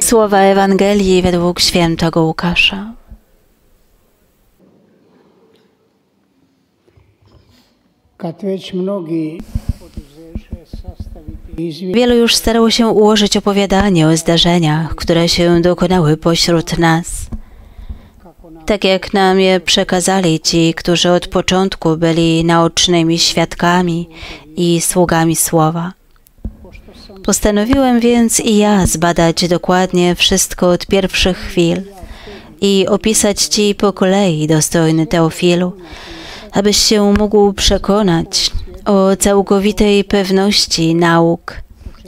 Słowa Ewangelii według świętego Łukasza. Wielu już starało się ułożyć opowiadanie o zdarzeniach, które się dokonały pośród nas. Tak jak nam je przekazali ci, którzy od początku byli naocznymi świadkami i sługami słowa. Postanowiłem więc i ja zbadać dokładnie wszystko od pierwszych chwil i opisać Ci po kolei, dostojny Teofilu, abyś się mógł przekonać o całkowitej pewności nauk,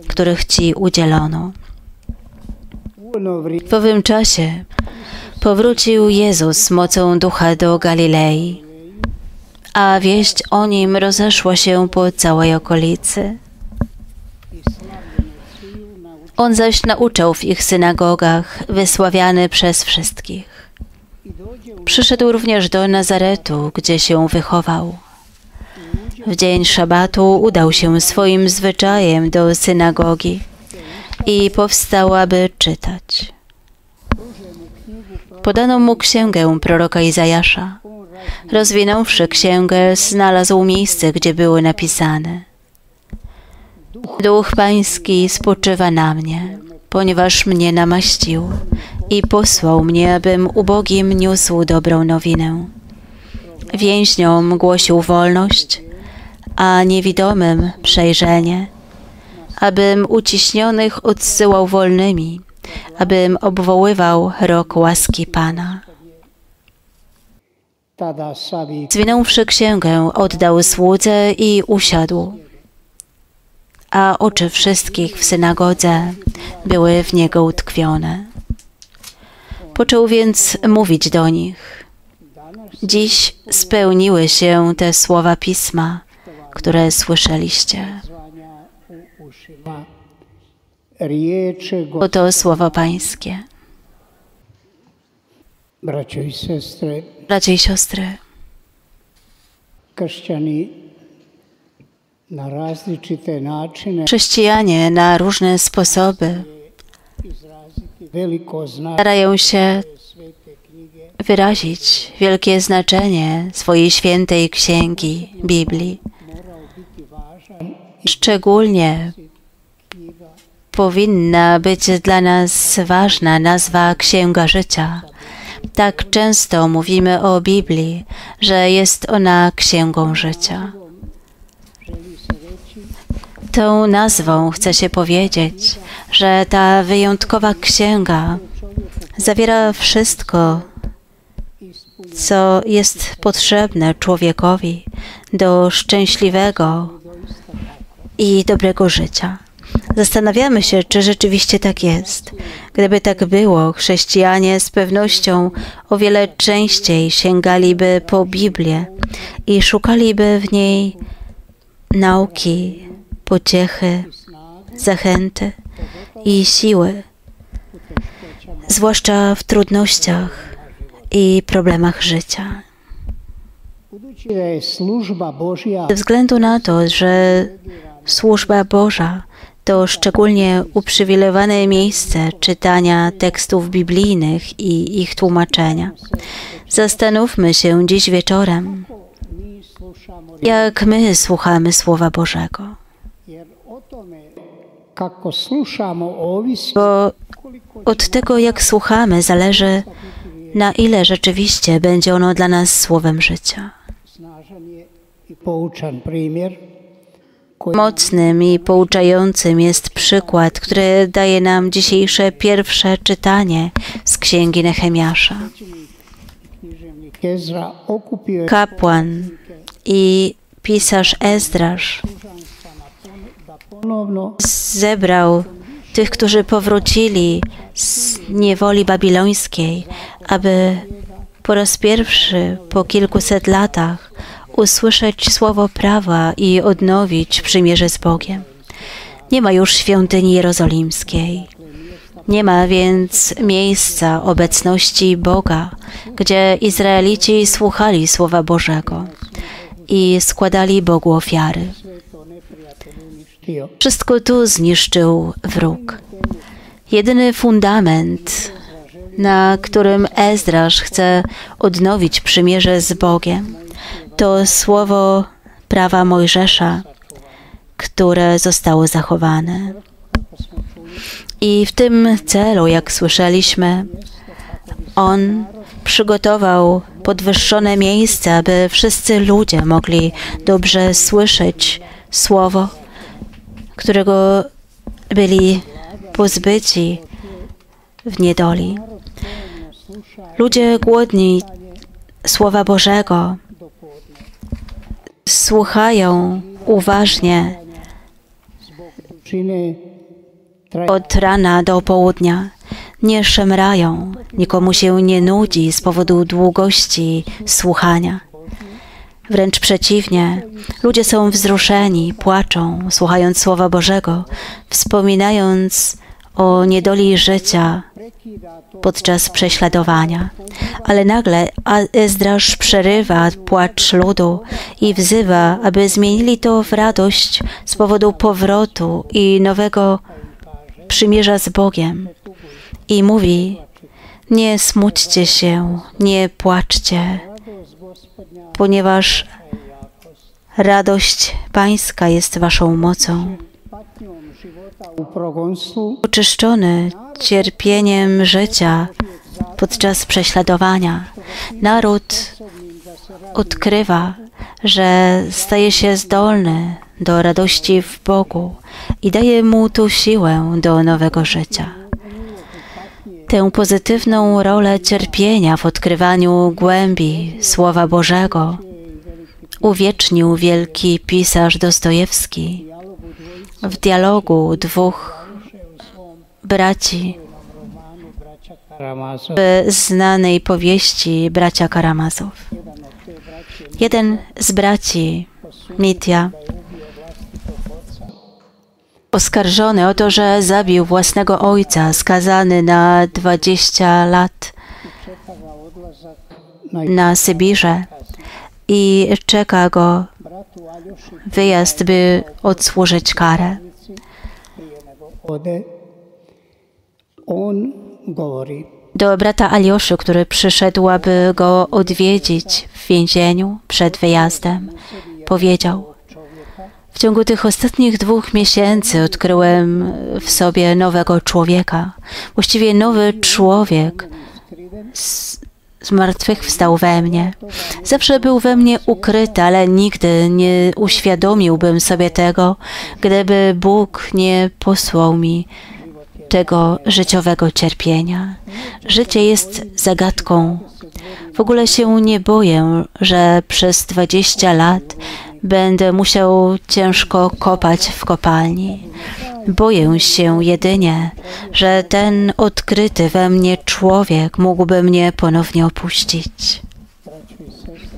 których Ci udzielono. W owym czasie powrócił Jezus mocą ducha do Galilei, a wieść o nim rozeszła się po całej okolicy. On zaś nauczał w ich synagogach, wysławiany przez wszystkich. Przyszedł również do Nazaretu, gdzie się wychował. W dzień szabatu udał się swoim zwyczajem do synagogi i powstał, aby czytać. Podano mu księgę proroka Izajasza. Rozwinąwszy księgę, znalazł miejsce, gdzie były napisane – Duch Pański spoczywa na mnie, ponieważ mnie namaścił i posłał mnie, abym ubogim niósł dobrą nowinę. Więźniom głosił wolność, a niewidomym przejrzenie, abym uciśnionych odsyłał wolnymi, abym obwoływał rok łaski Pana. Zwinąwszy księgę, oddał słudze i usiadł a oczy wszystkich w synagodze były w niego utkwione. Począł więc mówić do nich. Dziś spełniły się te słowa pisma, które słyszeliście. Oto słowo Pańskie. Bracia i siostry, Chrześcijanie na różne sposoby starają się wyrazić wielkie znaczenie swojej świętej księgi Biblii. Szczególnie powinna być dla nas ważna nazwa Księga Życia. Tak często mówimy o Biblii, że jest ona Księgą Życia. Tą nazwą chce się powiedzieć, że ta wyjątkowa księga zawiera wszystko, co jest potrzebne człowiekowi do szczęśliwego i dobrego życia. Zastanawiamy się, czy rzeczywiście tak jest. Gdyby tak było, chrześcijanie z pewnością o wiele częściej sięgaliby po Biblię i szukaliby w niej nauki, pociechy, zachęty i siły, zwłaszcza w trudnościach i problemach życia. Ze względu na to, że służba Boża to szczególnie uprzywilejowane miejsce czytania tekstów biblijnych i ich tłumaczenia. Zastanówmy się dziś wieczorem, jak my słuchamy Słowa Bożego. Bo od tego, jak słuchamy, zależy, na ile rzeczywiście będzie ono dla nas słowem życia. Mocnym i pouczającym jest przykład, który daje nam dzisiejsze pierwsze czytanie z księgi Nehemiasza. Kapłan i pisarz Ezdrasz zebrał tych, którzy powrócili z niewoli babilońskiej, aby po raz pierwszy po kilkuset latach usłyszeć słowo prawa i odnowić przymierze z Bogiem. Nie ma już świątyni jerozolimskiej. Nie ma więc miejsca obecności Boga, gdzie Izraelici słuchali Słowa Bożego i składali Bogu ofiary. Wszystko tu zniszczył wróg. Jedyny fundament, na którym Ezdrasz chce odnowić przymierze z Bogiem, to słowo prawa Mojżesza, które zostało zachowane. I w tym celu, jak słyszeliśmy, on przygotował podwyższone miejsce, aby wszyscy ludzie mogli dobrze słyszeć słowo, którego byli pozbyci w niedoli. Ludzie głodni Słowa Bożego słuchają uważnie od rana do południa. Nie szemrają, nikomu się nie nudzi z powodu długości słuchania. Wręcz przeciwnie, ludzie są wzruszeni, płaczą, słuchając Słowa Bożego, wspominając o niedoli życia podczas prześladowania. Ale nagle Ezdrasz przerywa płacz ludu i wzywa, aby zmienili to w radość z powodu powrotu i nowego przymierza z Bogiem. I mówi, nie smućcie się, nie płaczcie, ponieważ radość Pańska jest waszą mocą. Oczyszczony cierpieniem życia podczas prześladowania, naród odkrywa, że staje się zdolny do radości w Bogu i daje mu tu siłę do nowego życia. Tę pozytywną rolę cierpienia w odkrywaniu głębi Słowa Bożego. Uwiecznił wielki pisarz Dostojewski w dialogu dwóch braci. W znanej powieści Bracia Karamazów. Jeden z braci, Mitya, oskarżony o to, że zabił własnego ojca, skazany na 20 lat na Sybirze i czeka go wyjazd, by odsłużyć karę. Do brata Alioszy, który przyszedł, aby go odwiedzić w więzieniu przed wyjazdem, powiedział: W ciągu tych ostatnich dwóch miesięcy odkryłem w sobie nowego człowieka, właściwie nowy człowiek zmartwychwstał we mnie. Zawsze był we mnie ukryty, ale nigdy nie uświadomiłbym sobie tego, gdyby Bóg nie posłał mi tego życiowego cierpienia. Życie jest zagadką. W ogóle się nie boję, że przez 20 lat będę musiał ciężko kopać w kopalni. Boję się jedynie, że ten odkryty we mnie człowiek mógłby mnie ponownie opuścić.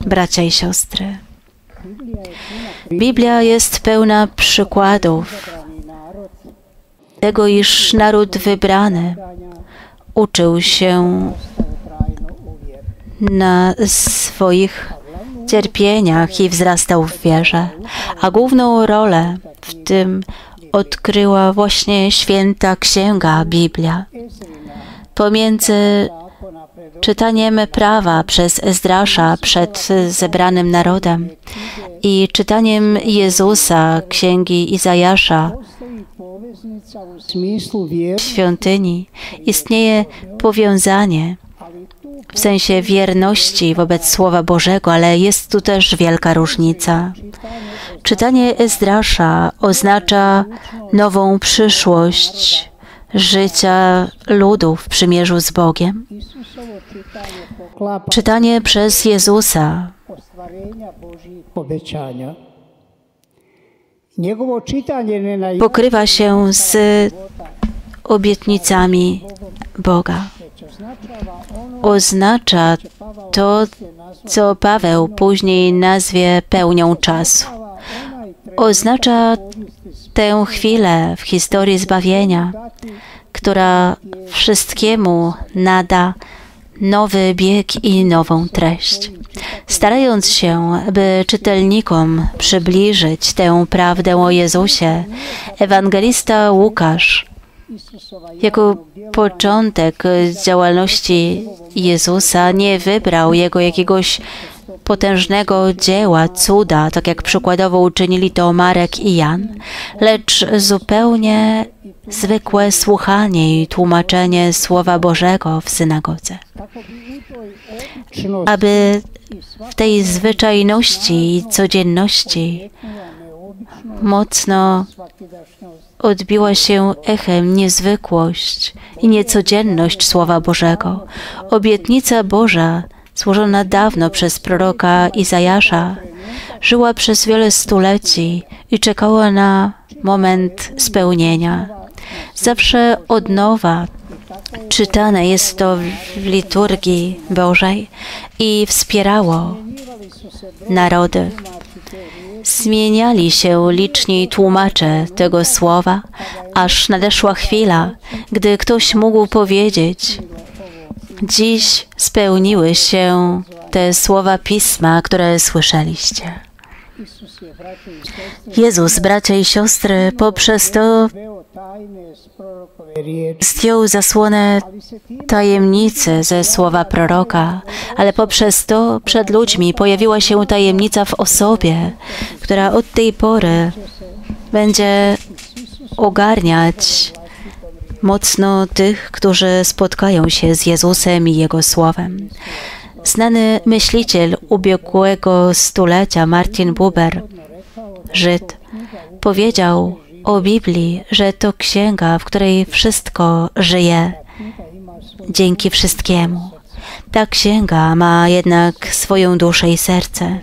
Bracia i siostry, Biblia jest pełna przykładów tego, iż naród wybrany uczył się na swoich cierpieniach i wzrastał w wierze, a główną rolę w tym odkryła właśnie święta księga Biblia. Pomiędzy czytaniem prawa przez Ezdrasza przed zebranym narodem i czytaniem Jezusa, księgi Izajasza w świątyni istnieje powiązanie w sensie wierności wobec Słowa Bożego, ale jest tu też wielka różnica. Czytanie Ezdrasza oznacza nową przyszłość życia ludu w przymierzu z Bogiem. Czytanie przez Jezusa pokrywa się z obietnicami Boga. Oznacza to, co Paweł później nazwie pełnią czasu. Oznacza tę chwilę w historii zbawienia, która wszystkiemu nada nowy bieg i nową treść. Starając się, by czytelnikom przybliżyć tę prawdę o Jezusie, ewangelista Łukasz Jako początek działalności Jezusa nie wybrał jego jakiegoś potężnego dzieła, cuda, tak jak przykładowo uczynili to Marek i Jan, lecz zupełnie zwykłe słuchanie i tłumaczenie Słowa Bożego w synagodze. Aby w tej zwyczajności i codzienności mocno odbiła się echem niezwykłość i niecodzienność Słowa Bożego. Obietnica Boża, złożona dawno przez proroka Izajasza, żyła przez wiele stuleci i czekała na moment spełnienia. Zawsze od nowa czytane jest to w liturgii Bożej i wspierało narody. Zmieniali się liczni tłumacze tego słowa, aż nadeszła chwila, gdy ktoś mógł powiedzieć: Dziś spełniły się te słowa pisma, które słyszeliście. Jezus, bracia i siostry, poprzez to zdjął zasłonę tajemnicy ze słowa proroka, ale poprzez to przed ludźmi pojawiła się tajemnica w osobie, która od tej pory będzie ogarniać mocno tych, którzy spotkają się z Jezusem i Jego Słowem. Znany myśliciel ubiegłego stulecia Martin Buber, Żyd, powiedział o Biblii, że to księga, w której wszystko żyje dzięki wszystkiemu. Ta księga ma jednak swoją duszę i serce.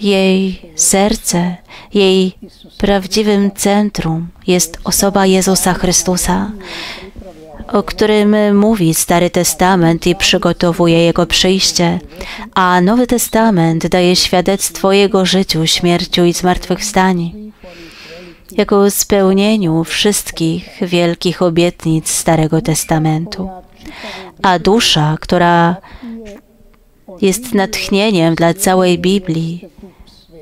Jej serce, jej prawdziwym centrum jest osoba Jezusa Chrystusa, o którym mówi Stary Testament i przygotowuje Jego przyjście, a Nowy Testament daje świadectwo Jego życiu, śmierciu i zmartwychwstaniu jako spełnieniu wszystkich wielkich obietnic Starego Testamentu. A dusza, która jest natchnieniem dla całej Biblii,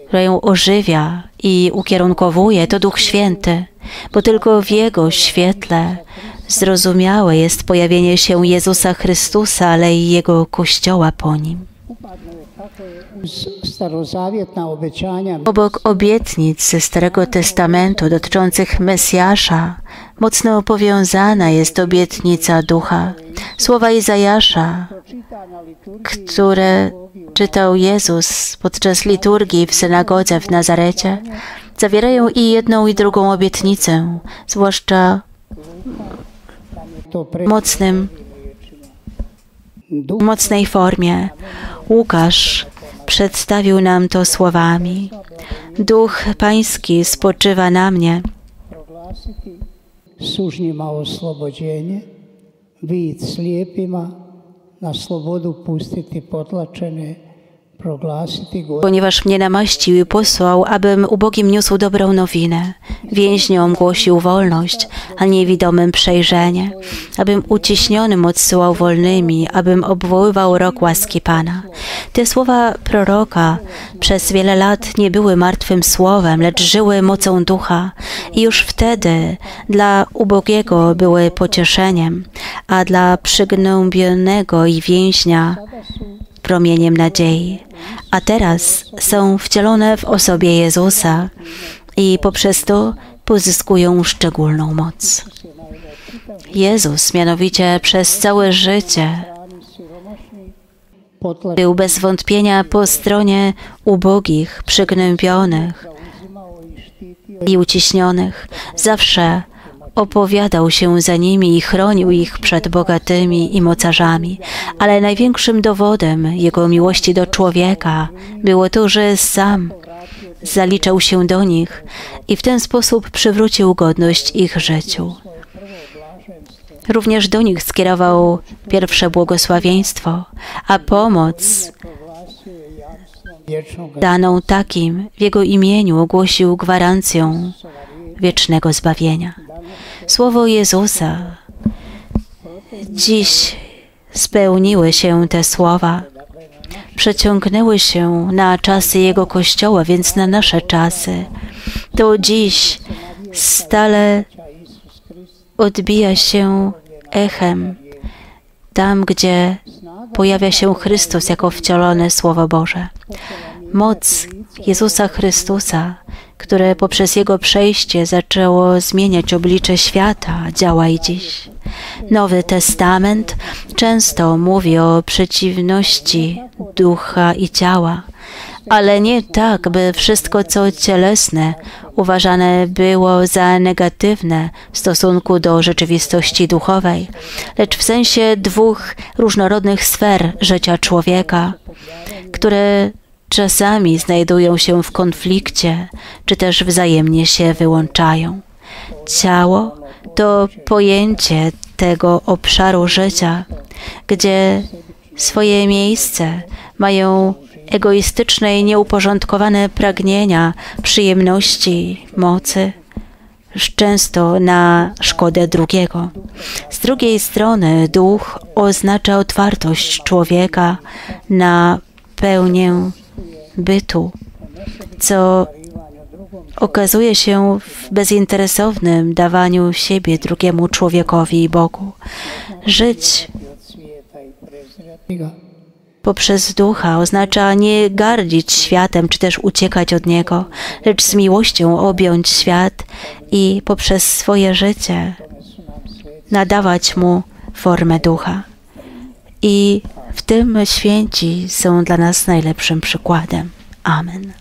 która ją ożywia i ukierunkowuje, to Duch Święty, bo tylko w Jego świetle zrozumiałe jest pojawienie się Jezusa Chrystusa, ale i Jego Kościoła po Nim. Obok obietnic ze Starego Testamentu dotyczących Mesjasza, mocno powiązana jest obietnica Ducha. Słowa Izajasza, które czytał Jezus podczas liturgii w synagodze w Nazarecie, zawierają i jedną i drugą obietnicę, zwłaszcza mocnym, mocnej formie. Łukasz przedstawił nam to słowami. Duch Pański spoczywa na mnie. Służnima oslobodzenie, wyjść sliepima, na slobodu pustiti potlaczene, ponieważ mnie namaścił i posłał, abym ubogim niósł dobrą nowinę, więźniom głosił wolność, a niewidomym przejrzenie, abym uciśnionym odsyłał wolnymi, abym obwoływał rok łaski Pana. Te słowa proroka przez wiele lat nie były martwym słowem, lecz żyły mocą ducha. I już wtedy dla ubogiego były pocieszeniem, a dla przygnębionego i więźnia promieniem nadziei, a teraz są wcielone w osobie Jezusa i poprzez to pozyskują szczególną moc. Jezus mianowicie przez całe życie był bez wątpienia po stronie ubogich, przygnębionych i uciśnionych. Zawsze opowiadał się za nimi i chronił ich przed bogatymi i mocarzami, ale największym dowodem jego miłości do człowieka było to, że sam zaliczał się do nich i w ten sposób przywrócił godność ich życiu. Również do nich skierował pierwsze błogosławieństwo, a pomoc daną takim w Jego imieniu ogłosił gwarancją wiecznego zbawienia. Słowo Jezusa. Dziś spełniły się te słowa. Przeciągnęły się na czasy Jego Kościoła, więc na nasze czasy. To dziś stale odbija się echem tam, gdzie pojawia się Chrystus jako wcielone Słowo Boże. Moc Jezusa Chrystusa, które poprzez Jego przejście zaczęło zmieniać oblicze świata, działa i dziś. Nowy Testament często mówi o przeciwności ducha i ciała, ale nie tak, by wszystko, co cielesne, uważane było za negatywne w stosunku do rzeczywistości duchowej, lecz w sensie dwóch różnorodnych sfer życia człowieka, które czasami znajdują się w konflikcie, czy też wzajemnie się wyłączają. Ciało to pojęcie tego obszaru życia, gdzie swoje miejsce mają egoistyczne i nieuporządkowane pragnienia, przyjemności, mocy, często na szkodę drugiego. Z drugiej strony duch oznacza otwartość człowieka na pełnię bytu, co okazuje się w bezinteresownym dawaniu siebie drugiemu człowiekowi i Bogu. Żyć poprzez ducha oznacza nie gardzić światem, czy też uciekać od niego, lecz z miłością objąć świat i poprzez swoje życie nadawać mu formę ducha. I w tym święci są dla nas najlepszym przykładem. Amen.